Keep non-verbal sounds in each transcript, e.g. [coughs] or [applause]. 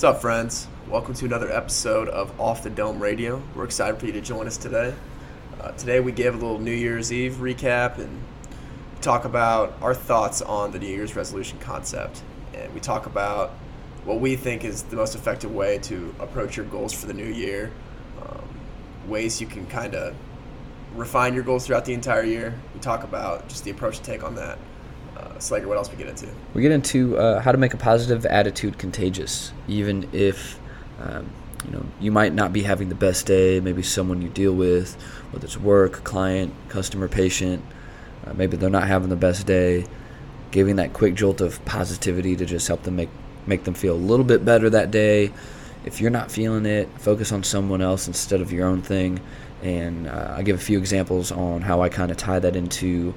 What's up, friends? Welcome to another episode of Off the Dome Radio. We're excited for you to join us today. Uh, today, we give a little New Year's Eve recap and talk about our thoughts on the New Year's resolution concept. And we talk about what we think is the most effective way to approach your goals for the new year, um, ways you can kind of refine your goals throughout the entire year. We talk about just the approach to take on that. Uh, Slager, what else we get into? We get into uh, how to make a positive attitude contagious, even if um, you know you might not be having the best day. Maybe someone you deal with, whether it's work, client, customer, patient, uh, maybe they're not having the best day. Giving that quick jolt of positivity to just help them make make them feel a little bit better that day. If you're not feeling it, focus on someone else instead of your own thing. And uh, I give a few examples on how I kind of tie that into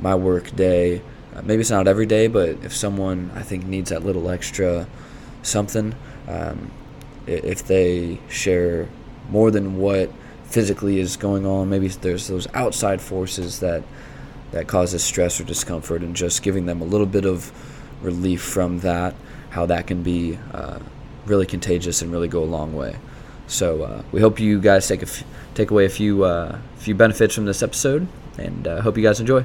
my work day uh, maybe it's not every day, but if someone I think needs that little extra something, um, if they share more than what physically is going on, maybe there's those outside forces that that causes stress or discomfort, and just giving them a little bit of relief from that, how that can be uh, really contagious and really go a long way. So uh, we hope you guys take a f- take away a few uh, few benefits from this episode, and uh, hope you guys enjoy.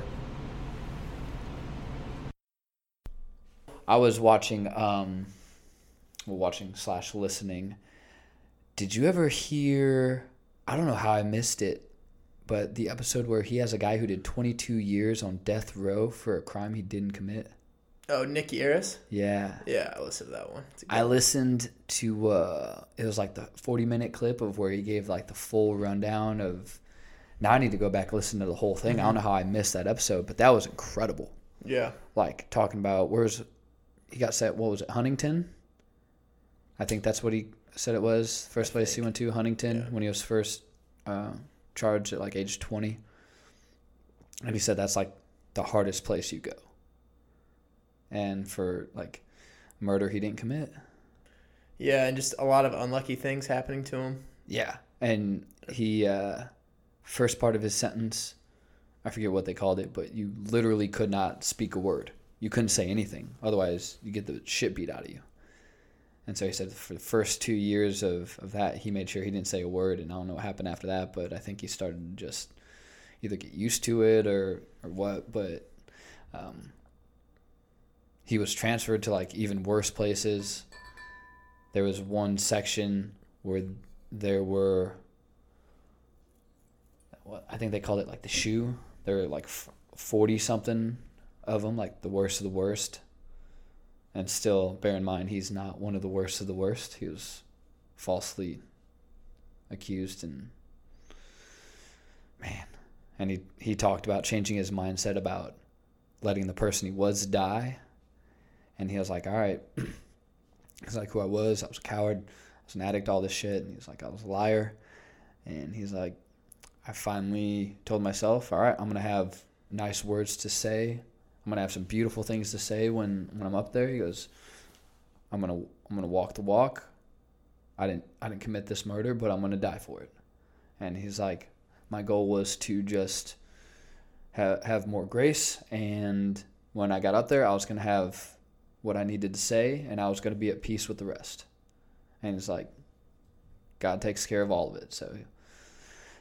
I was watching, um, well, watching slash listening. Did you ever hear? I don't know how I missed it, but the episode where he has a guy who did 22 years on death row for a crime he didn't commit. Oh, Nick Yarris? Yeah. Yeah, I listened to that one. I one. listened to uh it was like the 40 minute clip of where he gave like the full rundown of now I need to go back and listen to the whole thing. Mm-hmm. I don't know how I missed that episode, but that was incredible. Yeah. Like talking about where's he got set. What was it, Huntingdon? I think that's what he said it was. First place he went to Huntingdon yeah. when he was first uh, charged at like age twenty, and he said that's like the hardest place you go. And for like murder, he didn't commit. Yeah, and just a lot of unlucky things happening to him. Yeah, and he uh, first part of his sentence, I forget what they called it, but you literally could not speak a word you couldn't say anything. Otherwise, you get the shit beat out of you. And so he said for the first two years of, of that, he made sure he didn't say a word. And I don't know what happened after that, but I think he started to just either get used to it or, or what. But um, he was transferred to like even worse places. There was one section where there were, what I think they called it like the shoe. There were like 40 something of them, like the worst of the worst. And still, bear in mind, he's not one of the worst of the worst. He was falsely accused, and man, and he he talked about changing his mindset about letting the person he was die, and he was like, all right, [clears throat] he's like who I was. I was a coward. I was an addict. All this shit, and he's like, I was a liar, and he's like, I finally told myself, all right, I'm gonna have nice words to say I'm gonna have some beautiful things to say when when I'm up there. He goes, I'm gonna I'm gonna walk the walk. I didn't I didn't commit this murder, but I'm gonna die for it. And he's like, my goal was to just have have more grace, and when I got up there, I was gonna have what I needed to say, and I was gonna be at peace with the rest. And it's like, God takes care of all of it. So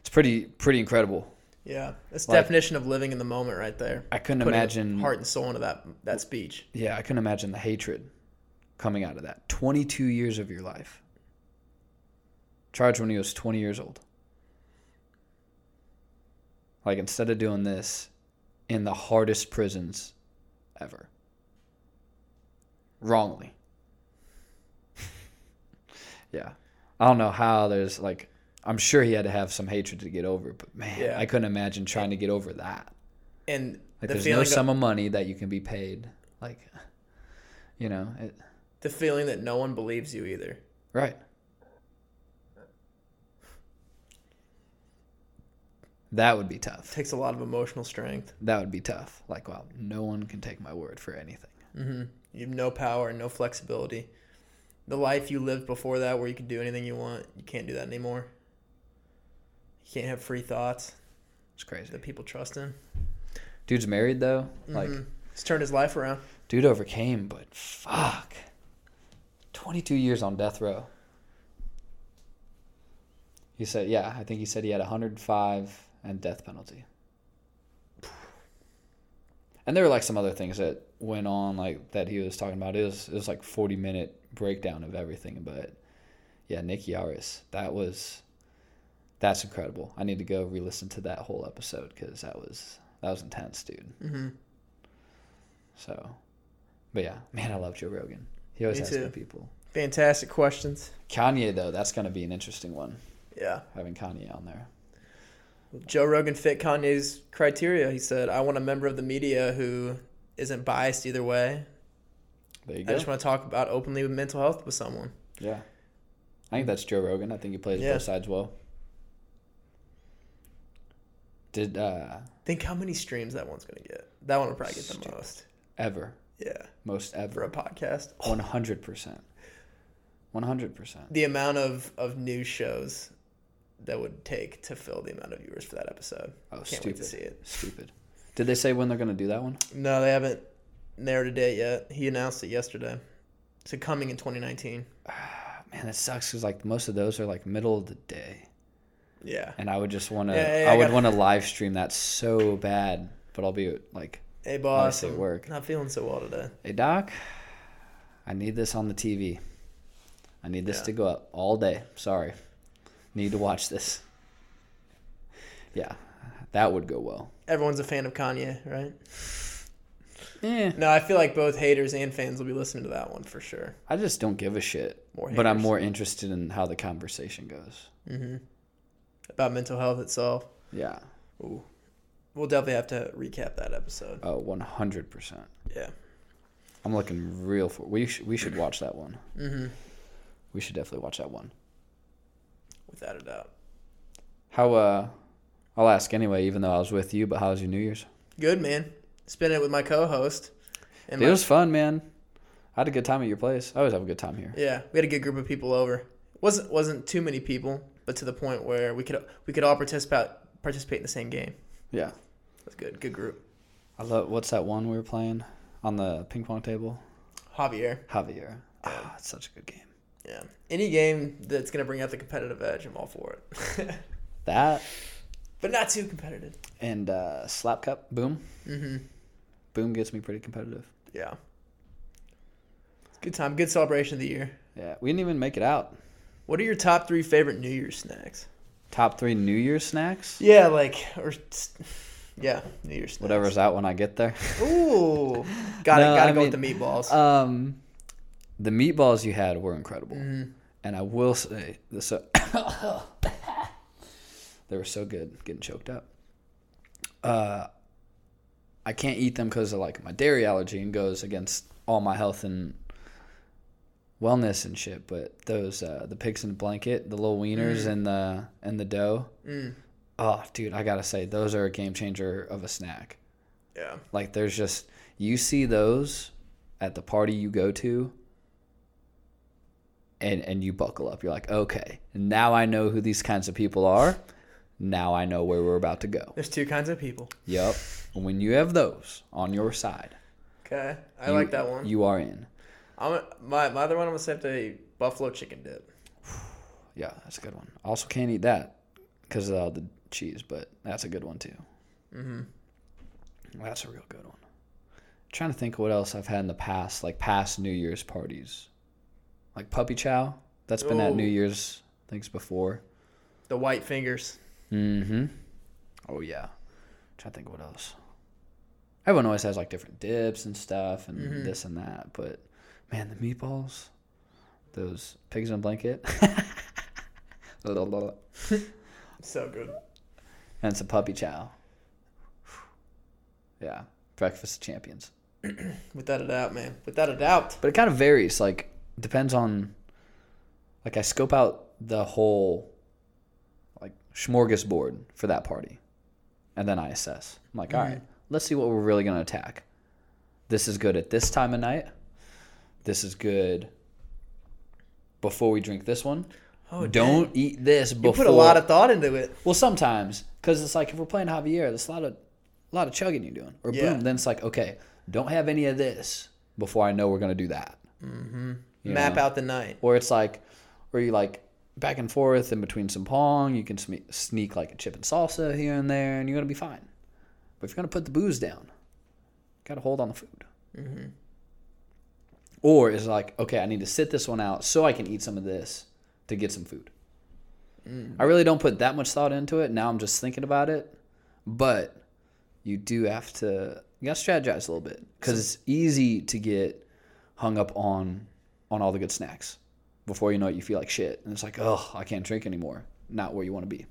it's pretty pretty incredible. Yeah, that's like, definition of living in the moment right there. I couldn't Putting imagine heart and soul into that that speech. Yeah, I couldn't imagine the hatred coming out of that. Twenty two years of your life. Charged when he was twenty years old. Like instead of doing this in the hardest prisons ever. Wrongly. [laughs] yeah. I don't know how there's like I'm sure he had to have some hatred to get over, but man, yeah. I couldn't imagine trying to get over that. And like, the there's no sum of money that you can be paid. Like, you know, it, the feeling that no one believes you either. Right. That would be tough. It takes a lot of emotional strength. That would be tough. Like, wow, no one can take my word for anything. Mm-hmm. You have no power, no flexibility. The life you lived before that, where you could do anything you want, you can't do that anymore. You can't have free thoughts. It's crazy. That people trust him. Dude's married though. Mm-hmm. Like he's turned his life around. Dude overcame, but fuck. 22 years on death row. He said, yeah, I think he said he had 105 and death penalty. And there were like some other things that went on, like that he was talking about. It was it was like 40 minute breakdown of everything. But yeah, Nick Yarris, that was that's incredible. I need to go re-listen to that whole episode because that was that was intense, dude. Mm-hmm. So, but yeah, man, I love Joe Rogan. He always Me has good people. Fantastic questions. Kanye though, that's gonna be an interesting one. Yeah. Having Kanye on there. Joe Rogan fit Kanye's criteria. He said, I want a member of the media who isn't biased either way. There you go. I go. just want to talk about openly with mental health with someone. Yeah, I think that's Joe Rogan. I think he plays Yeah. both sides well. Did uh Think how many streams that one's going to get. That one will probably get the most. ever Yeah. most ever For a podcast. one hundred percent, one hundred percent. The amount of, of news shows that would take to fill the amount of viewers for that episode. Oh, Can't stupid, wait to see it. stupid. Did they say when they're gonna do that one? No, they haven't narrowed a date yet. He announced it yesterday. So coming in 2019. [sighs] Man, that sucks because like most of those are like middle of the day. Yeah. and I would just want to. Yeah, yeah, I, I would want to live stream that so bad, but I'll be like, Hey, boss. at work. Not feeling so well today. "Hey, doc, I need this on the TV. I need this Yeah. to go up all day. Sorry, need to watch this." Yeah, that would go well. Everyone's a fan of Kanye, right? Yeah, No, I feel like both haters and fans will be listening to that one for sure. I just don't give a shit. More but I'm more interested in how the conversation goes. hmm About mental health itself. Yeah. Ooh. We'll definitely have to recap that episode. Oh, 100 percent. Yeah. I'm looking real for. We sh- we should watch that one. Mm-hmm. We should definitely watch that one. Without a doubt. How uh I'll ask anyway, even though I was with you, but how was your New Year's? Good, man. Spent it with my co-host. It my, was fun, man. I had a good time at your place. I always have a good time here. yeah, we had a good group of people over. wasn't wasn't too many people, but to the point where we could we could all participate participate in the same game. Yeah. that's good. Good group. I love what's that one we were playing on the ping pong table? Javier. Javier. Ah, it's such a good game. Yeah. Any game that's gonna bring out the competitive edge, I'm all for it. [laughs] That but not too competitive. and uh slap cup, boom. Mm-hmm. Boom gets me pretty competitive. Yeah. Good time. Good celebration of the year. Yeah. We didn't even make it out. What are your top three favorite New Year's snacks? Top three New Year's snacks? Yeah, like or yeah, New Year's snacks. Whatever's out when I get there. Ooh, gotta No, gotta I go with the meatballs. Um the meatballs you had were incredible. Mhm. And I will say this so [coughs] they were so good, getting choked up. Uh, I can't eat them because of like my dairy allergy and goes against all my health and wellness and shit. But those uh, the pigs in the blanket, the little wieners and the and the dough. Mm. Oh, dude, I gotta say those are a game changer of a snack. Yeah, Like there's just you see those at the party you go to and and you buckle up. You're like, "Okay, now I know who these kinds of people are. Now I know where we're about to go." there's two kinds of people. Yep. And when you have those on your side, Okay, I you- like that one. You are in. I'm my my other one. I'm gonna say have to buffalo chicken dip. [sighs] Yeah, that's a good one. Also can't eat that because of all the cheese, but that's a good one too. Mm-hmm. That's a real good one. trying to think what else I've had in the past, like past New Year's parties. Like puppy chow. That's been at New Year's things before. The white fingers. Mm-hmm. Oh yeah. trying to think what else. Everyone always has like different dips and stuff and Mhm. this and that, but man, the meatballs, those pigs in a blanket, [laughs] So good. And some puppy chow. Yeah, breakfast of champions. [clears throat] Without a doubt, man. Without a doubt. But it kind of varies. Like depends on. Like I scope out the whole, like smorgasbord for that party, and then I assess. I'm like, mm-hmm. all right, let's see what we're really gonna attack. This is good at this time of night. This is good. Before we drink this one, Oh, don't dang. eat this You before. put a lot of thought into it. Well, sometimes because it's like if we're playing Javier, there's a lot of a lot of chugging you're doing, or Yeah. boom, then it's like okay, don't have any of this before I know we're gonna do that. Mm-hmm. You you Map know? out the night. Or it's like, or you like back and forth in between some pong. You can sneak like a chip and salsa here and there, and you're gonna be fine. But if you're gonna put the booze down, got to hold on the food. Or is like, okay, I need to sit this one out so I can eat some of this to get some food. Mm. I really don't put that much thought into it. Now I'm just thinking about it, but you do have to you got to strategize a little bit because it's easy to get hung up on on all the good snacks before you know it you feel like shit and it's like oh i can't drink anymore not where you want to be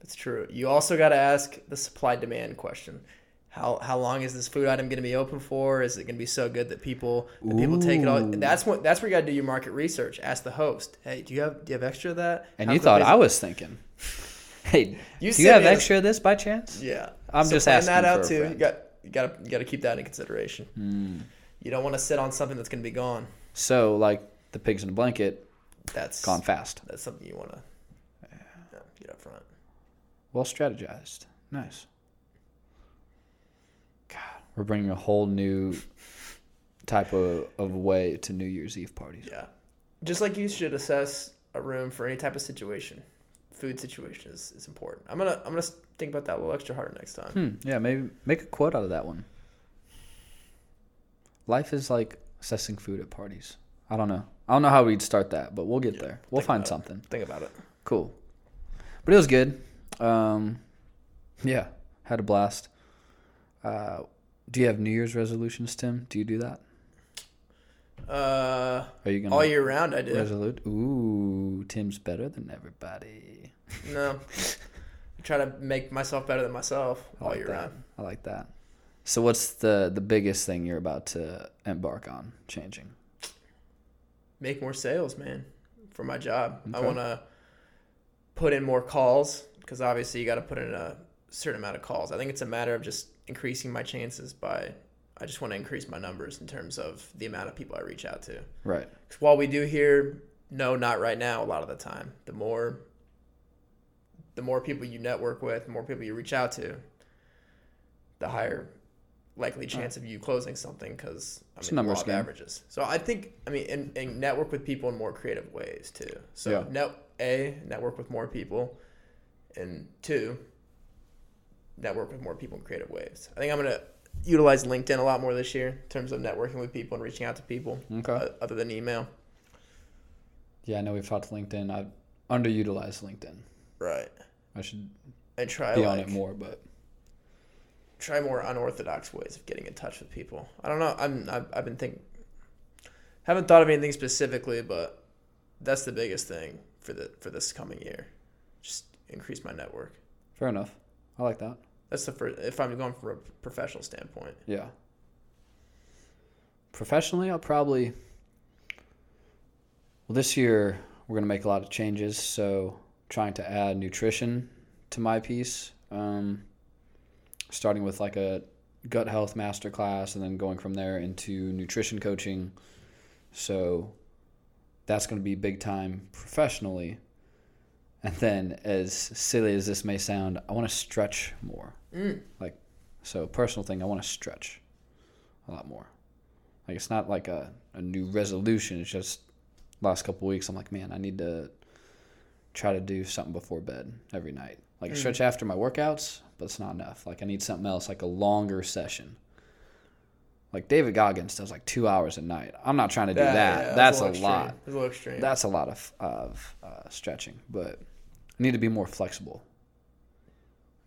That's true. You also got to ask the supply demand question. How how long is this food item going to be open for? Is it going to be so good that people that people take it all? That's what that's where you got to do your market research. Ask the host. Hey, do you have do you have extra of that? and How you thought i is was thinking [laughs] hey [laughs] You do you have extra of this by chance? Yeah, I'm So just asking that out too. You got you got you got to keep that in consideration. Hmm. You don't want to sit on something that's going to be gone. so like the pigs in a blanket That's gone fast That's something you want to yeah, get up front. well strategized nice we're bringing a whole new type of, of way to new year's eve parties Yeah. Just like you should assess a room for any type of situation. Food situation is, is important. I'm gonna I'm gonna think about that a little extra harder next time. Hmm, yeah, maybe make a quote out of that one. Life is like assessing food at parties. I don't know. I don't know how we'd start that, but we'll get Yeah, there. We'll find about it. something. Think about it. Cool. But it was good. Um, yeah, had a blast. Uh, do you have New Year's resolutions, Tim? Do you do that? Uh, Are you gonna all year round I do. resolute? Ooh, Tim's better than everybody. No, I [laughs] try to make myself better than myself I all like year that. round. I like that. So, what's the the biggest thing you're about to embark on changing? Make more sales, man, for my job. I want to put in more calls because obviously you got to put in a certain amount of calls. I think it's a matter of just increasing my chances by. I just want to increase my numbers in terms of the amount of people I reach out to. Right. 'Cause while we do hear no, not right now, a lot of the time, the more the more people you network with, the more people you reach out to, the higher likely chance of you closing something because I mean numbers game. averages. So I think I mean and, and network with people in more creative ways too. So Yeah. net a network with more people, and two network with more people in creative ways. I think I'm gonna utilize LinkedIn a lot more this year in terms of networking with people and reaching out to people Okay. uh, other than email. Yeah, I know we've talked LinkedIn. I've underutilized LinkedIn. Right. I should And try be like, on it more, but try more unorthodox ways of getting in touch with people. I don't know. I'm I've, I've been thinking, haven't thought of anything specifically, but that's the biggest thing for the for this coming year. Just increase my network. fair enough. I like that. That's the first. If I'm going from a professional standpoint, Yeah. Professionally, I'll probably. Well, this year we're gonna make a lot of changes, so trying to add nutrition to my piece. Um, starting with like a gut health master class, and then going from there into nutrition coaching. So that's going to be big time professionally. And then, as silly as this may sound, I want to stretch more. mm. Like, so personal thing, I want to stretch a lot more. Like, it's not like a, a new resolution. It's just last couple weeks, I'm like, man, I need to try to do something before bed every night. Like, Mm. stretch after my workouts, but it's not enough. Like, I need something else, like a longer session. Like David Goggins does like two hours a night. I'm not trying to do Yeah, that. yeah, that's a, lot. That's a little extreme. That's a lot of of uh, stretching, but I need to be more flexible.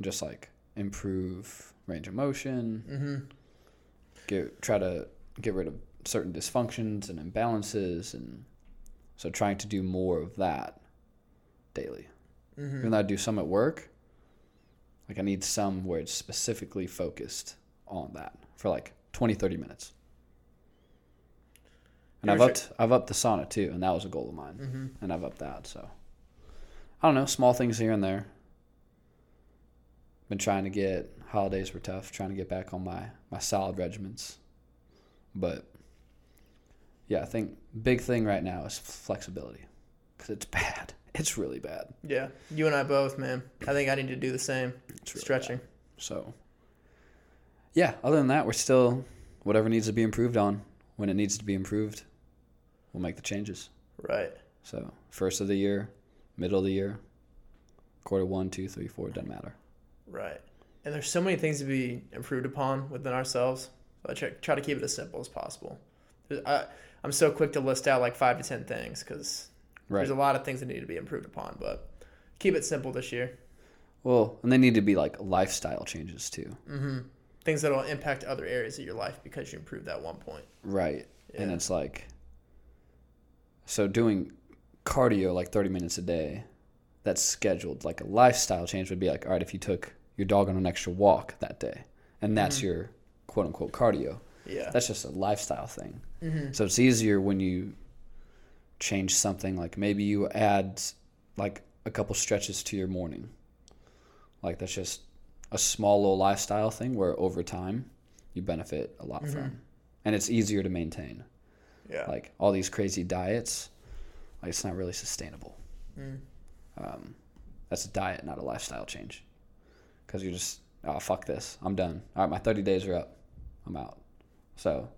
Just like improve range of motion, mm-hmm. get try to get rid of certain dysfunctions and imbalances, and so trying to do more of that daily. Mm-hmm. Even though I do some at work, like I need some where it's specifically focused on that for like 20, 30 minutes. And You I've ever upped I've upped the sauna too, and that was a goal of mine Mm-hmm. and I've upped that. So I don't know, small things here and there. Been trying to get holidays were tough, trying to get back on my my solid regiments, but yeah, I think big thing right now is flexibility because it's [laughs] bad. It's really bad. Yeah, you and I both, man. I think I need to do the same. It's really Stretching. bad. So yeah, other than that, we're still whatever needs to be improved on when it needs to be improved. we'll make the changes. Right. So first of the year, middle of the year, quarter one, two, three, four, doesn't matter. Right. And there's so many things to be improved upon within ourselves. So I try, try to keep it as simple as possible. I, I'm so quick to list out like five to ten things because Right. there's a lot of things that need to be improved upon. But keep it simple this year. Well, and they need to be like lifestyle changes too. Mm-hmm. Things that will impact other areas of your life because you improved that one point. Right. And it's like, so doing cardio like 30 minutes a day, that's scheduled. Like a lifestyle change would be like, all right, if you took your dog on an extra walk that day, and that's Mm-hmm. your quote unquote cardio, Yeah. that's just a lifestyle thing. mm-hmm. So it's easier when you change something like maybe you add like a couple stretches to your morning. Like that's just a small little lifestyle thing where over time you benefit a lot from. And it's easier to maintain. Yeah. Like all these crazy diets, like it's not really sustainable. Mm. Um, that's a diet, not a lifestyle change. Because you're just, oh, fuck this. I'm done. All right, my 30 days are up. I'm out. So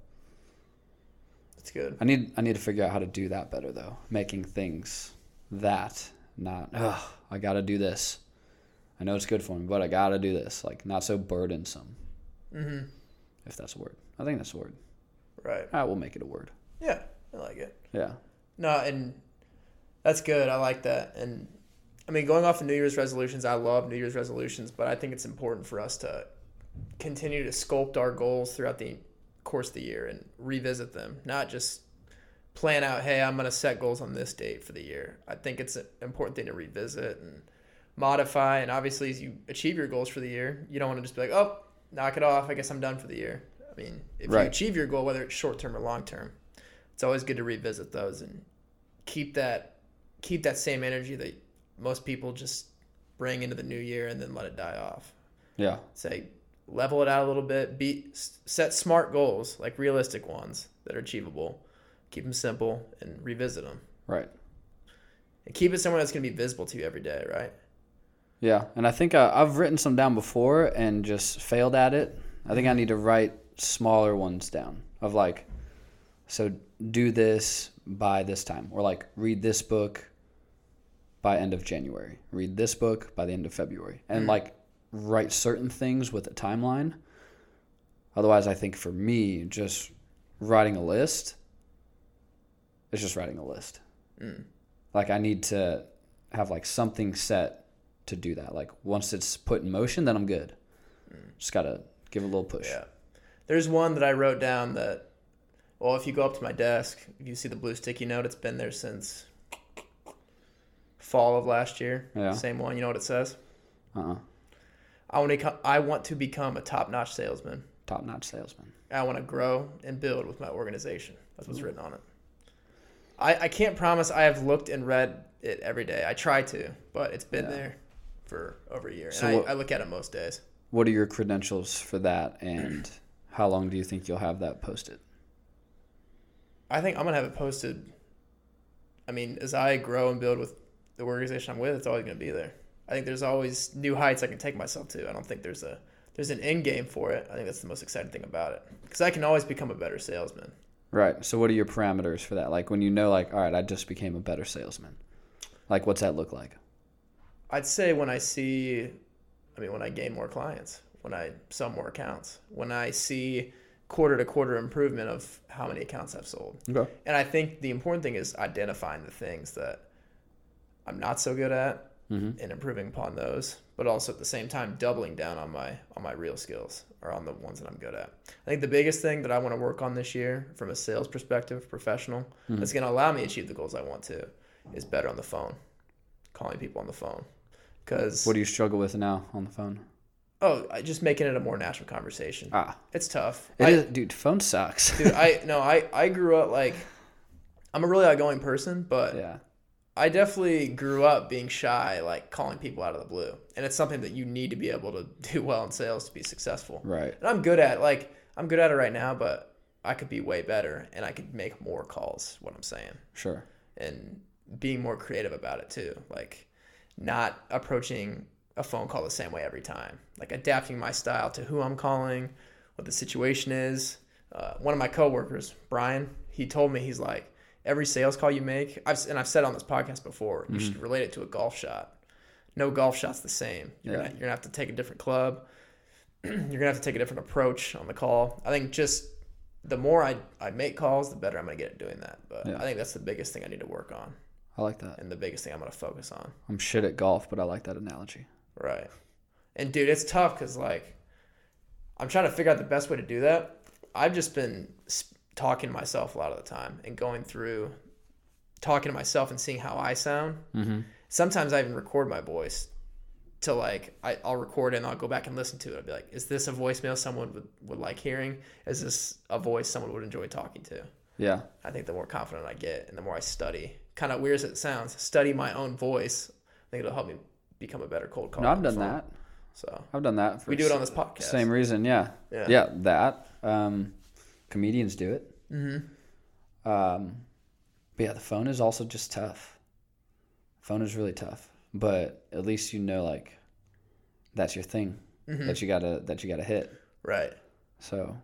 That's good. I need I need to figure out how to do that better though. Making things that not oh I gotta do this. I know it's good for me, but I gotta do this. Like not so burdensome, Mm-hmm. if that's a word. I think that's a word. Right. I will make it a word. Yeah. I like it. Yeah. No, and that's good. I like that. And I mean, going off of New Year's resolutions, I love New Year's resolutions, but I think it's important for us to continue to sculpt our goals throughout the course of the year and revisit them, not just plan out, hey, I'm going to set goals on this date for the year. I think it's an important thing to revisit and modify. And obviously, as you achieve your goals for the year, you don't want to just be like, oh, knock it off. I guess I'm done for the year. I mean, if Right. you achieve your goal, whether it's short term or long term, it's always good to revisit those and keep that keep that same energy that most people just bring into the new year and then let it die off. Yeah. Say level it out a little bit. Be set smart goals, like realistic ones that are achievable. Keep them simple and revisit them. Right. And keep it somewhere that's going to be visible to you every day, right? Yeah. And I think I, I've written some down before and just failed at it. I think I need to write smaller ones down of like, so do this by this time, or like read this book by end of January, read this book by the end of February, and Mm. like write certain things with a timeline. Otherwise, I think for me, just writing a list is just writing a list. Mm. Like I need to have like something set to do that. Like once it's put in motion, then I'm good. Just gotta give it a little push. Yeah. There's one that I wrote down that, well, if you go up to my desk, if you see the blue sticky note, it's been there since fall of last year. Yeah. Same one. You know what it says? Uh-uh. I want to. I want to become a top-notch salesman. Top notch salesman. I want to grow and build with my organization. That's what's mm. written on it. I, I can't promise I have looked and read it every day. I try to, but it's been Yeah. there for over a year. So and what- I, I look at it most days. What are your credentials for that, and [clears throat] how long do you think you'll have that posted? I think I'm gonna have it posted. I mean, as I grow and build with the organization I'm with, it's always gonna be there. I think there's always new heights I can take myself to. I don't think there's a there's an end game for it. I think that's the most exciting thing about it because I can always become a better salesman. Right. So what are your parameters for that? Like when you know, like, all right, I just became a better salesman. Like, what's that look like? I'd say when I see, I mean, when I gain more clients, when I sell more accounts, when I see quarter to quarter improvement of how many accounts I've sold. Okay. And I think the important thing is identifying the things that I'm not so good at Mm-hmm. and improving upon those, but also at the same time doubling down on my on my real skills or on the ones that I'm good at. I think the biggest thing that I want to work on this year from a sales perspective, professional, that's going to allow me to achieve the goals I want to is better on the phone. Calling people on the phone. Cuz What do you struggle with now on the phone? oh, I- just making it a more natural conversation. Ah, It's tough. it I, is, dude. Phone sucks. dude, I [laughs] no, I I grew up like I'm a really outgoing person, but yeah. I definitely grew up being shy, like calling people out of the blue. And it's something that you need to be able to [laughs] do well in sales to be successful. Right. And I'm good at like I'm good at it right now, but I could be way better and I could make more calls, what I'm saying. Sure. And being more creative about it too. Like not approaching a phone call the same way every time. Like adapting my style to who I'm calling, what the situation is. Uh, one of my coworkers, Brian, he told me he's like, every sales call you make, I've and I've said on this podcast before, you should mm-hmm. relate it to a golf shot. No golf shot's the same. You're, Yeah. gonna, you're gonna have to take a different club. [clears throat] you're gonna have to take a different approach on the call. I think just the more I, I make calls, the better I'm gonna get at doing that. But Yeah. I think that's the biggest thing I need to work on, I like that. and the biggest thing I'm gonna focus on. I'm shit at golf, but I like that analogy. Right. And dude, it's tough because like I'm trying to figure out the best way to do that. I've just been s- talking to myself a lot of the time and going through talking to myself and seeing how I sound. Mm-hmm. Sometimes I even record my voice to like I, I'll record it and I'll go back and listen to it. I'll be like, is this a voicemail someone would, would like hearing? Is this a voice someone would enjoy talking to? Yeah. I think the more confident I get and the more I study, kind of weird as it sounds, study my own voice. I think it'll help me become a better cold caller. No, I've done phone. that. So I've done that. For we do it on this podcast. Same reason, yeah. Yeah. Yeah, that. Um, comedians do it. Mm-hmm. Um, but yeah, the phone is also just tough. Phone is really tough, but at least you know like that's your thing Mm-hmm. that you gotta that you gotta hit. Right. So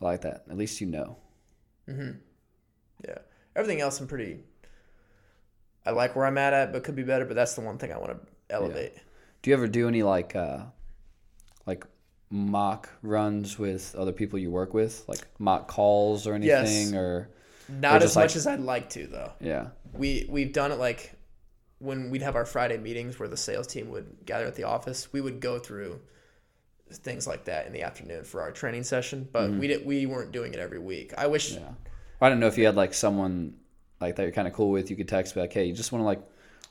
I like that. At least you know. Mm-hmm. Yeah. Everything else, I'm pretty. I like where I'm at at, but could be better. But that's the one thing I want to elevate. Do you ever do any like uh like mock runs with other people you work with, like mock calls or Yes. anything, or Not Or as just like- much as I'd like to, though. yeah, We we've done it like when we'd have our Friday meetings where the sales team would gather at the office. We would go through things like that in the afternoon for our training session, but mm-hmm. we did we weren't doing it every week. I wish yeah. I don't know if you had like someone like that you're kind of cool with. You could text like, hey, you just want to like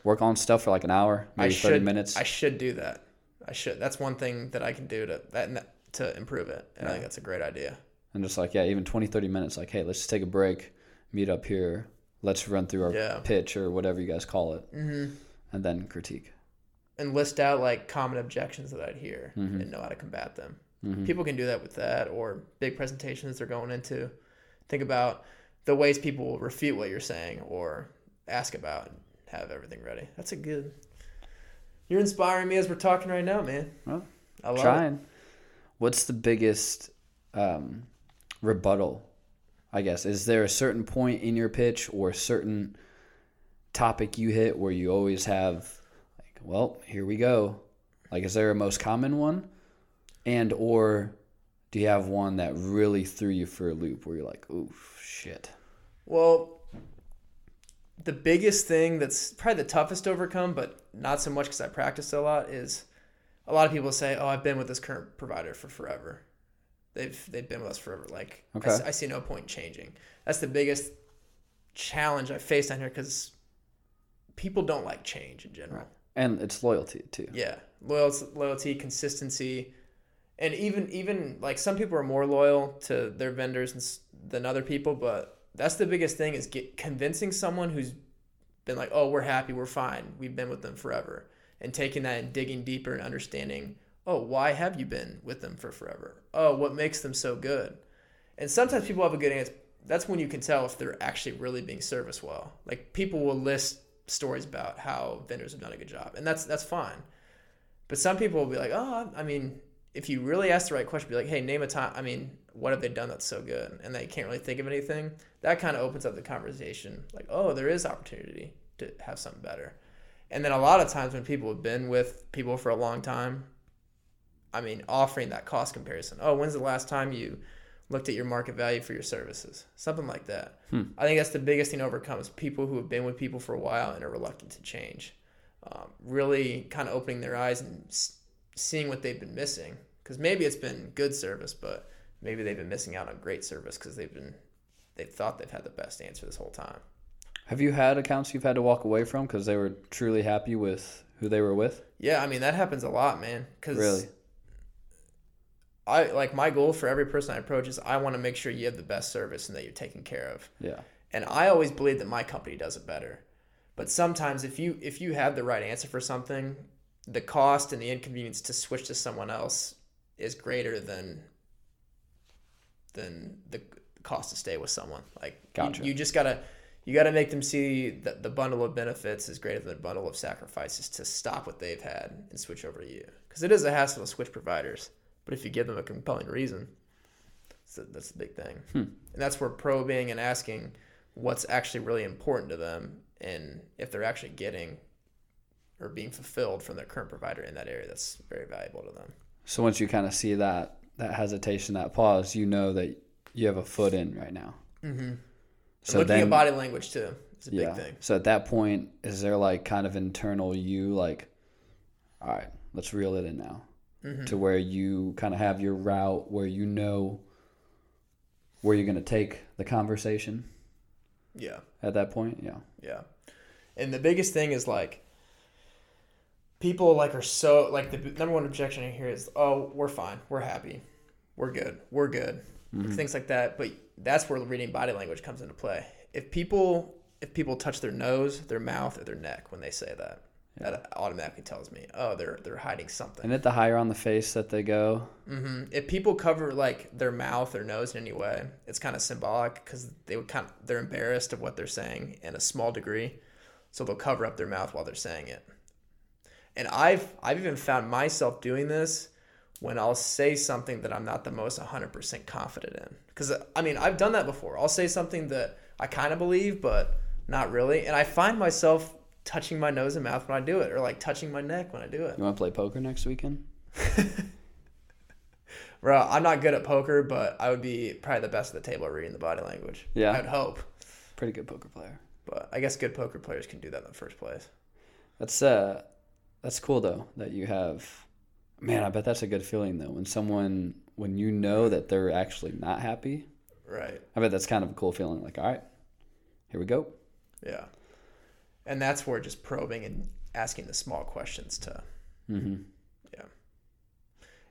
work on stuff for like an hour, maybe should thirty minutes. I should do that. I should. That's one thing that I can do to that to improve it. And I think that's a great idea. and just like yeah even 20 30 minutes like hey let's just take a break meet up here let's run through our Yeah. pitch or whatever you guys call it Mm-hmm. and then critique And list out like common objections that I'd hear Mhm. and know how to combat them. Mhm. People can do that with that or big presentations they're going into. Think about the ways people will refute what you're saying or ask about and have everything ready. That's a good. You're inspiring me as we're talking right now, man. Well, I love it. what's the biggest um, rebuttal i guess? Is there a certain point in your pitch or a certain topic you hit where you always have like well here we go? Like is there a most common one? And or do you have one that really threw you for a loop where you're like oof shit. Well, the biggest thing that's probably the toughest to overcome, but not so much because I practiced a lot, is a lot of people say, "Oh, I've been with this current provider for forever. They've they've been with us forever. Like, Okay. I, see no point in changing." That's the biggest challenge I faced on here because people don't like change in general. and it's loyalty too Yeah, loyalty, loyalty, consistency, and even even like some people are more loyal to their vendors than other people, but that's the biggest thing is get convincing someone who's been like, oh, we're happy, we're fine, we've been with them forever, and taking that and digging deeper and understanding, oh, why have you been with them for forever? Oh, what makes them so good? And sometimes people have a good answer. That's when you can tell if they're actually really being serviced well. Like people will list stories about how vendors have done a good job, and that's that's fine. But some people will be like, oh, I mean, if you really ask the right question, be like, hey, name a time. I mean, what have they done that's so good? And they can't really think of anything. That kind of opens up the conversation. Like, oh, there is opportunity to have something better. And then a lot of times when people have been with people for a long time, I mean, offering that cost comparison. Oh, when's the last time you looked at your market value for your services? Something like that. Hmm. I think that's the biggest thing to overcome is people who have been with people for a while and are reluctant to change. Um, really kind of opening their eyes and s- seeing what they've been missing. Because maybe it's been good service, but maybe they've been missing out on great service because they've been they thought they've had the best answer this whole time. Have you had accounts you've had to walk away from because they were truly happy with who they were with? Yeah, I mean that happens a lot, man. Because Really? I like my goal for every person I approach is I want to make sure you have the best service and that you're taken care of. Yeah. And I always believe that my company does it better. But sometimes if you if you have the right answer for something, the cost and the inconvenience to switch to someone else is greater than than the cost to stay with someone. Like you- you, just gotta you gotta make them see that the bundle of benefits is greater than the bundle of sacrifices to stop what they've had and switch over to you. Because it is a hassle to switch providers, but if you give them a compelling reason, so that's the big thing. Hmm. And that's where probing and asking what's actually really important to them and if they're actually getting or being fulfilled from their current provider in that area that's very valuable to them So once you kind of see that that hesitation, that pause, you know that you have a foot in right now. mm-hmm. So looking then, at body language too is a yeah. big thing So at that point, is there like kind of internal you like, all right, let's reel it in now, Mm-hmm. to where you kind of have your route where you know where you're gonna take the conversation yeah at that point. Yeah. Yeah. And the biggest thing is like people like are so like the number one objection I hear is, "Oh, we're fine. We're happy. We're good. We're good." Things like that, but that's where reading body language comes into play. If people if people touch their nose, their mouth, or their neck when they say that, that automatically tells me, "Oh, they're they're hiding something." And at the higher on the face that they go, hmm If people cover like their mouth or nose in any way, it's kind of symbolic because they would kind of they're embarrassed of what they're saying in a small degree, so they'll cover up their mouth while they're saying it. And I've I've even found myself doing this when I'll say something that I'm not the most 100% confident in. Because I mean I've done that before. I'll say something that I kind of believe but not really, and I find myself touching my nose and mouth when I do it, or like touching my neck when I do it. you want to play poker next weekend? [laughs] Bro, I'm not good at poker, but I would be probably the best at the table reading the body language. Yeah. I'd hope. Pretty good poker player. But I guess good poker players can do that in the first place. That's uh, that's cool though that you have. Man, I bet that's a good feeling though when someone when you know that they're actually not happy. Right. I bet that's kind of a cool feeling. Like, all right, here we go. Yeah. And that's where just probing and asking the small questions to, Mm-hmm. yeah.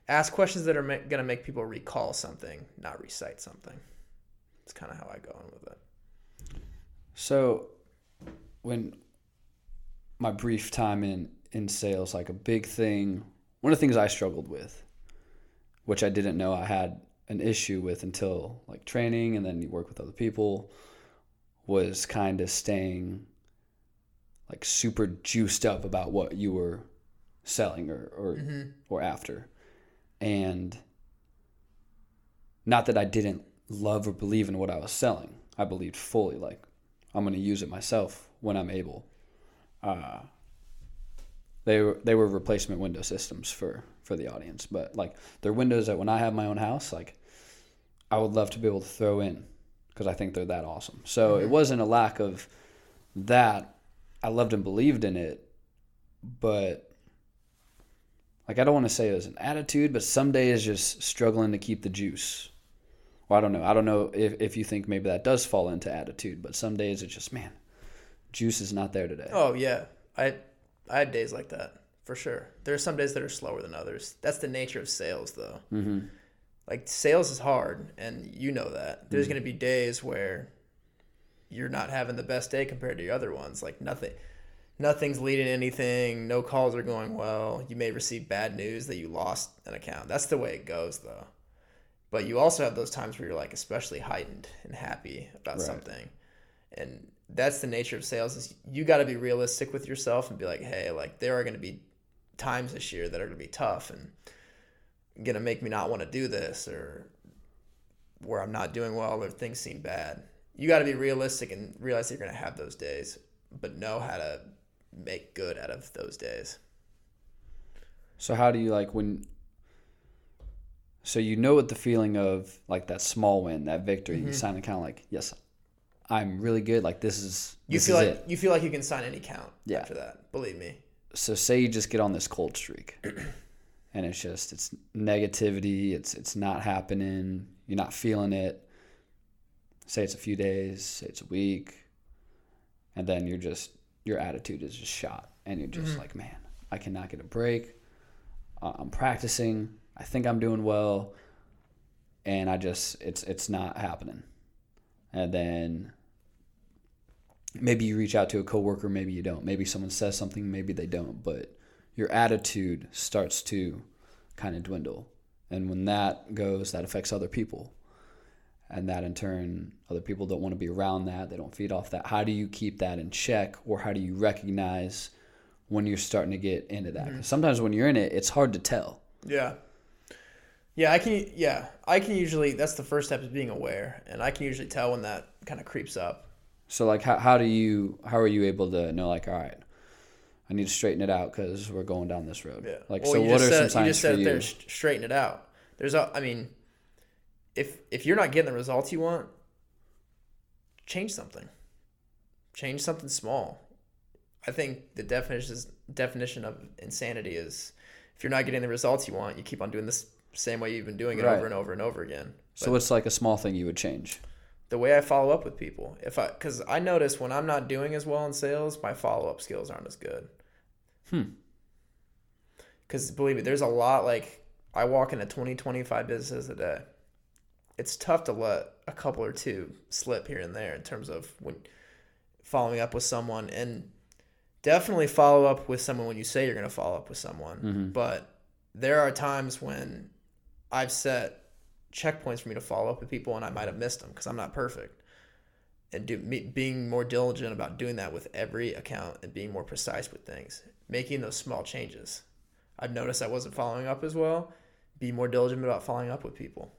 Ask questions that are ma- going to make people recall something, not recite something. It's kind of how I go on with it. So, when my brief time in in sales, like a big thing, one of the things I struggled with, which I didn't know I had an issue with until like training, and then you work with other people, was kind of staying like super juiced up about what you were selling or or, or after, and not that I didn't love or believe in what I was selling. I believed fully, like I'm going to use it myself when I'm able. Uh, they were they were replacement window systems for for the audience, but like they're windows that when I have my own house, like I would love to be able to throw in because I think they're that awesome. So mm-hmm. it wasn't a lack of that. I loved and believed in it, but like I don't want to say it was an attitude, but some days just struggling to keep the juice. Well, I don't know. I don't know if, if you think maybe that does fall into attitude, but some days it's just man, juice is not there today. Oh, yeah. I, I had days like that, for sure. There are some days that are slower than others. That's the nature of sales, though. Mm-hmm. like sales is hard and you know that there's going to be days where you're not having the best day compared to your other ones like nothing nothing's leading anything no calls are going well you may receive bad news that you lost an account that's the way it goes though but you also have those times where you're like especially heightened and happy about Right. something and that's the nature of sales is you got to be realistic with yourself and be like hey like there are going to be times this year that are going to be tough and gonna make me not want to do this or where I'm not doing well or things seem bad. You got to be realistic and realize that you're gonna have those days, but know how to make good out of those days. So how do you like when? So you know what the feeling of like that small win, that victory. Mm-hmm. You sound kind of like yes, I'm really good. Like this is You this feel is like it. you feel like you can sign any count Yeah. after that. Believe me. so say you just get on this cold streak [clears throat] and it's just it's negativity it's it's not happening you're not feeling it say it's a few days say it's a week and then you're just your attitude is just shot and you're just like man i cannot get a break Uh, i'm practicing i think i'm doing well and i just it's it's not happening and then maybe you reach out to a coworker, maybe you don't. Maybe someone says something, maybe they don't. But your attitude starts to kind of dwindle, and when that goes, that affects other people, and that in turn, other people don't want to be around that. They don't feed off that. How do you keep that in check, or how do you recognize when you're starting to get into that? Mm-hmm. 'Cause sometimes when you're in it, it's hard to tell. Yeah. Yeah, I can. Yeah, I can usually. That's the first step is being aware, and I can usually tell when that kind of creeps up. So like, how how do you how are you able to know like, all right, I need to straighten it out because we're going down this road. Yeah. Like, Well, so what are said, some you signs just for said it you? there, straighten it out. There's a, I mean, if if you're not getting the results you want, change something. Change something small. I think the definition definition of insanity is if you're not getting the results you want, you keep on doing this same way you've been doing it Right. over and over and over again. So what's like a small thing you would change? The way I follow up with people. If I cuz I notice when I'm not doing as well in sales, my follow-up skills aren't as good. Hmm. Cuz believe me, there's a lot like I walk into 20 25 businesses a day. It's tough to let a couple or two slip here and there in terms of when following up with someone and definitely follow up with someone when you say you're going to follow up with someone. Mhm. But there are times when I've set checkpoints for me to follow up with people and I might have missed them because I'm not perfect. And do, me, being more diligent about doing that with every account and being more precise with things, making those small changes. I've noticed I wasn't following up as well. Be more diligent about following up with people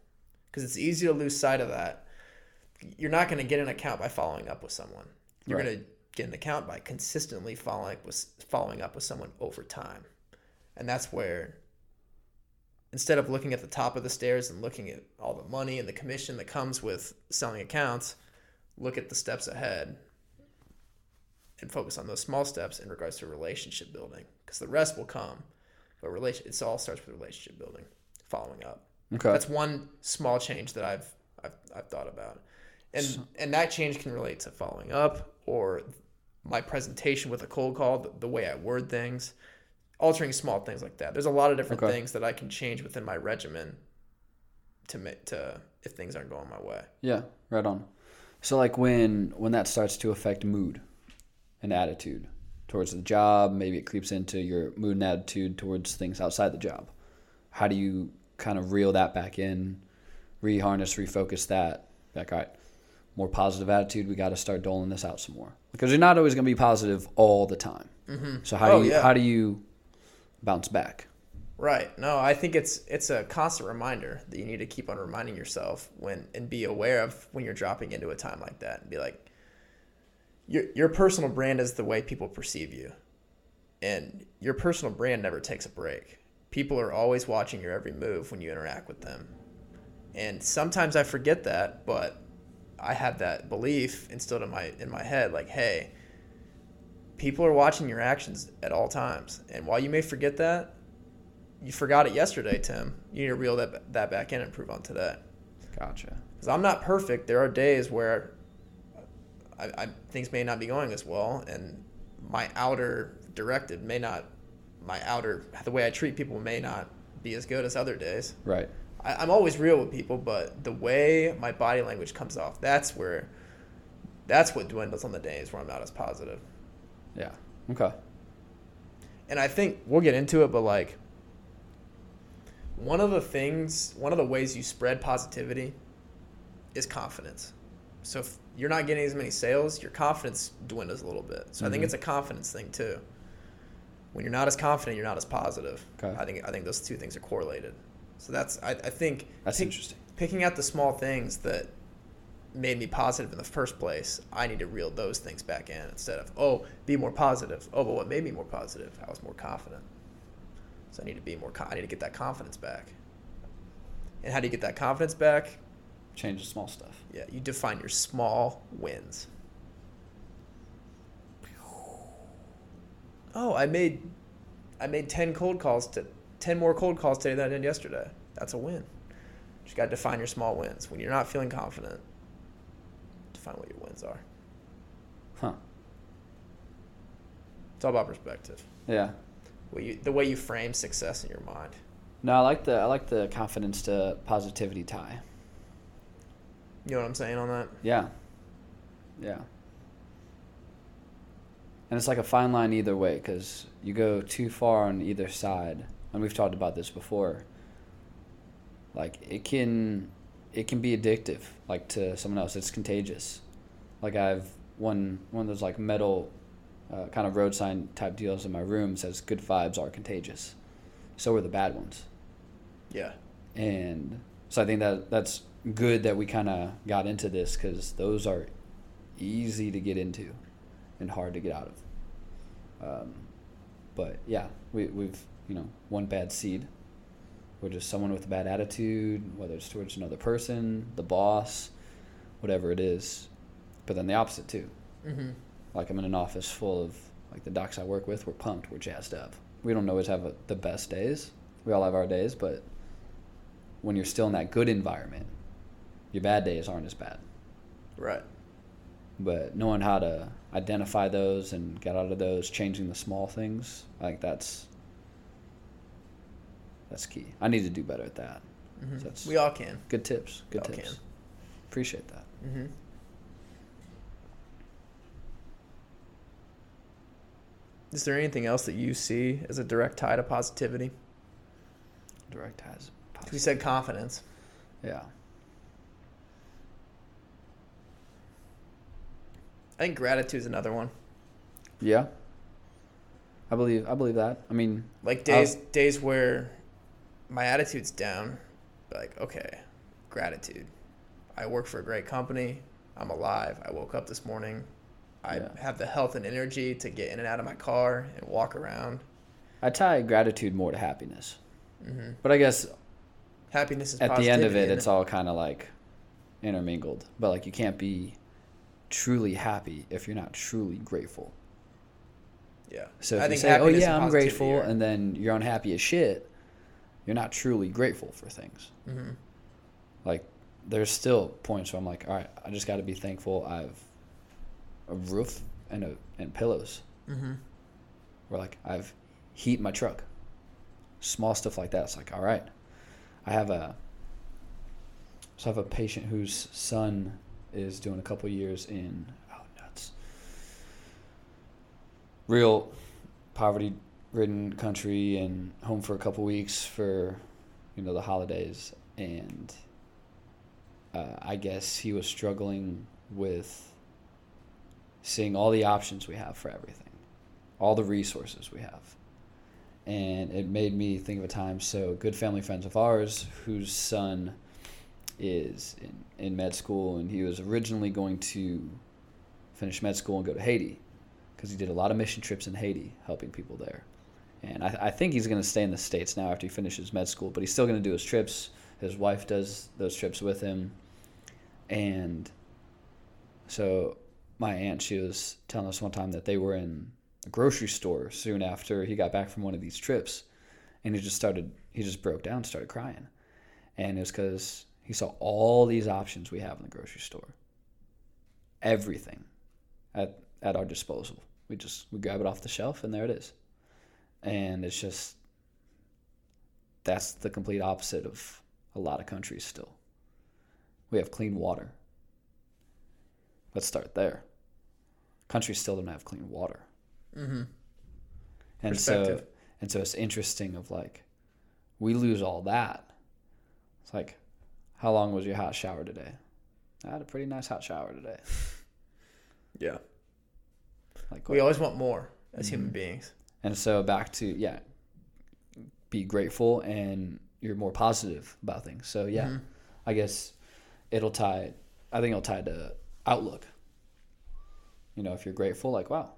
because it's easy to lose sight of that. You're not going to get an account by following up with someone. You're Right. going to get an account by consistently following up with following up with someone over time, and that's where instead of looking at the top of the stairs and looking at all the money and the commission that comes with selling accounts, look at the steps ahead and focus on those small steps in regards to relationship building because the rest will come. But relation, it all starts with relationship building, following up. Okay. That's one small change that I've I've, I've thought about, and and that change can relate to following up or my presentation with a cold call, the, the way I word things, altering small things like that. There's a lot of different Okay. things that I can change within my regimen to make to if things aren't going my way. Yeah, right on. So like when when that starts to affect mood and attitude towards the job, maybe it creeps into your mood and attitude towards things outside the job. How do you kind of reel that back in, reharness, refocus that back all right? More positive attitude. We got to start doling this out some more because you're not always going to be positive all the time. Mm-hmm. So how Oh, do you yeah. how do you bounce back? Right. No, I think it's it's a constant reminder that you need to keep on reminding yourself when and be aware of when you're dropping into a time like that and be like your your personal brand is the way people perceive you. And your personal brand never takes a break. People are always watching your every move when you interact with them. And sometimes I forget that, but I have that belief instilled in my in my head like, hey, people are watching your actions at all times. And while you may forget that, you forgot it yesterday, Tim. You need to reel that that back in and improve on today. Gotcha. Because I'm not perfect. There are days where I, I things may not be going as well, and my outer directed may not, my outer the way I treat people may not be as good as other days. Right. I, I'm always real with people, but the way my body language comes off, that's where, that's what dwindles on the days where I'm not as positive. Yeah. Okay. and I think we'll get into it, but like one of the things, one of the ways you spread positivity is confidence. So if you're not getting as many sales, your confidence dwindles a little bit. So I think Mhm. it's a confidence thing too. When you're not as confident, you're not as positive. Okay. I think I think those two things are correlated. So that's I, I think That's pick- interesting. Picking out the small things that made me positive in the first place, I need to reel those things back in instead of, oh, be more positive. Oh, but what made me more positive? I was more confident. So I need to be more, I need to get that confidence back. And how do you get that confidence back? Change the small stuff. Yeah, you define your small wins. Oh, I made I made 10 cold calls to 10 more cold calls today than I did yesterday. That's a win. You just got to define your small wins. When you're not feeling confident, define what your wins are. Huh. It's all about perspective. Yeah. You, the way you frame success in your mind. No, I like the I like the confidence to positivity tie. You know what I'm saying on that? Yeah. Yeah. And it's like a fine line either way because you go too far on either side, and we've talked about this before. Like it can, it can be addictive, like to someone else. It's contagious. Like I've one one of those like metal, uh, kind of road sign type deals in my room says "Good vibes are contagious." So are the bad ones. Yeah. and so I think that that's good that we kind of got into this because those are easy to get into and hard to get out of. Um, but yeah, we, we've you know one bad seed, or just someone with a bad attitude, whether it's towards another person, the boss, whatever it is. But then the opposite too. Mm-hmm. Like I'm in an office full of like the docs I work with. We're pumped. We're jazzed up. We don't always have a, the best days. We all have our days, but when you're still in that good environment, your bad days aren't as bad. Right. But knowing how to identify those and get out of those, changing the small things, I think that's that's key. I need to do better at that. Mhm. So We all can. good tips. Good all tips. Appreciate that. Mm-hmm. Is there anything else that you see as a direct tie to positivity? Direct has. We said confidence. Yeah. I think gratitude is another one. Yeah. I believe I believe that. I mean, Like days days where my attitude's down, like okay, gratitude. I work for a great company. I'm alive. I woke up this morning. I Yeah. have the health and energy to get in and out of my car and walk around. I tie gratitude more to happiness. hmm But I guess Happiness is at the end of it, it's all kind of like intermingled. But like you can't be truly happy if you're not truly grateful. yeah. So if I you think say, "Oh yeah, I'm grateful," are- and then you're unhappy as shit, you're not truly grateful for things. Mhm. Like there's still points where I'm like, all right, I just got to be thankful I've a roof and a and pillows. Mhm. Where like I've heat in my truck, small stuff like that. It's like, all right, I have a so I have a patient whose son is doing a couple years in oh nuts, real poverty ridden country and home for a couple weeks for you know the holidays and uh, I guess he was struggling with seeing all the options we have for everything, all the resources we have. And it made me think of a time. So, good family friends of ours whose son is in, in med school, and he was originally going to finish med school and go to Haiti because he did a lot of mission trips in Haiti helping people there. And I, I think he's going to stay in the States now after he finishes med school, but he's still going to do his trips. His wife does those trips with him. And so my aunt, she was telling us one time that they were in a grocery store soon after he got back from one of these trips. And he just started, he just broke down, started crying. And it was because he saw all these options we have in the grocery store. Everything at, at our disposal. We just, we grab it off the shelf and there it is. And it's just, that's the complete opposite of a lot of countries still. We have clean water. Let's start there. Countries still don't have clean water. Mm-hmm. And so and so it's interesting of like we lose all that. It's like how long was your hot shower today? I had a pretty nice hot shower today. [laughs] Yeah. Like We always want more as Mm-hmm. human beings. And so back to yeah, be grateful and you're more positive about things. So yeah, Mhm. I guess it'll tie. I think it'll tie to outlook. You know, if you're grateful, like wow,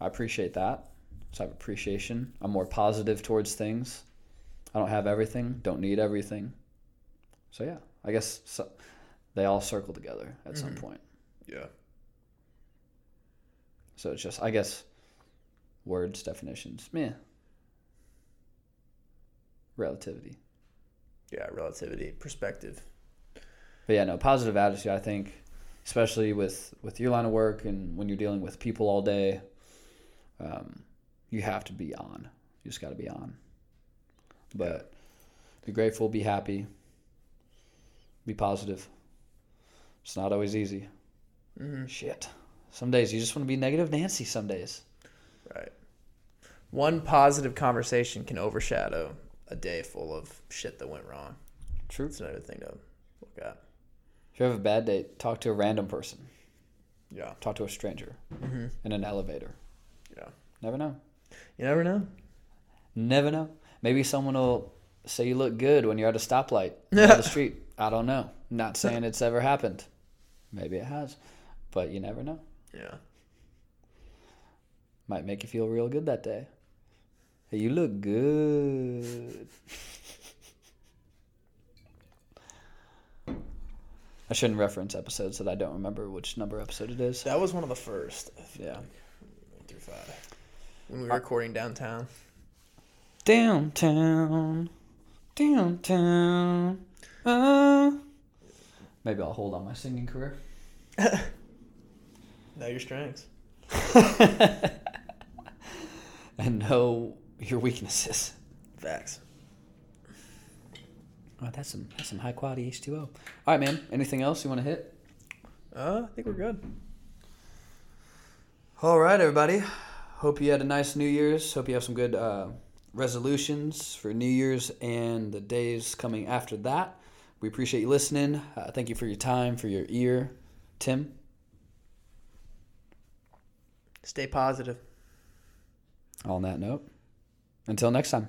I appreciate that. So I have appreciation. I'm more positive towards things. I don't have everything. Don't need everything. So yeah, I guess so, they all circle together at some Mhm. point. Yeah. So it's just, I guess, words, definitions, meh. Relativity. Yeah. Relativity, perspective. But yeah, no, positive attitude, I think, especially with, with your line of work and when you're dealing with people all day, um, you have to be on. You just got to be on. But be grateful, be happy, be positive. It's not always easy. Mm-hmm. Shit. Some days you just want to be negative Nancy, some days. Right. One positive conversation can overshadow a day full of shit that went wrong. True. It's another thing to look at. If you have a bad day, talk to a random person. Yeah. Talk to a stranger Mm-hmm. in an elevator. Yeah. Never know. You never know. Never know. Maybe someone will say you look good when you're at a stoplight [laughs] on the street. I don't know. Not saying it's ever happened. Maybe it has. but you never know. Yeah. Might make you feel real good that day. Hey, you look good. I shouldn't reference episodes that I don't remember which number episode it is. That was one of the first. Yeah. One through five. When we were recording downtown. Downtown, downtown. Uh. Maybe I'll hold on my singing career. [laughs] Know your strengths. [laughs] and know your weaknesses. Facts. Oh, that's some that's some high quality H two O. All right, man. Anything else you want to hit? Uh, I think we're good. All right, everybody. Hope you had a nice New Year's. Hope you have some good uh, resolutions for New Year's and the days coming after that. We appreciate you listening. Uh, thank you for your time, for your ear, Tim. Stay positive. On that note, until next time.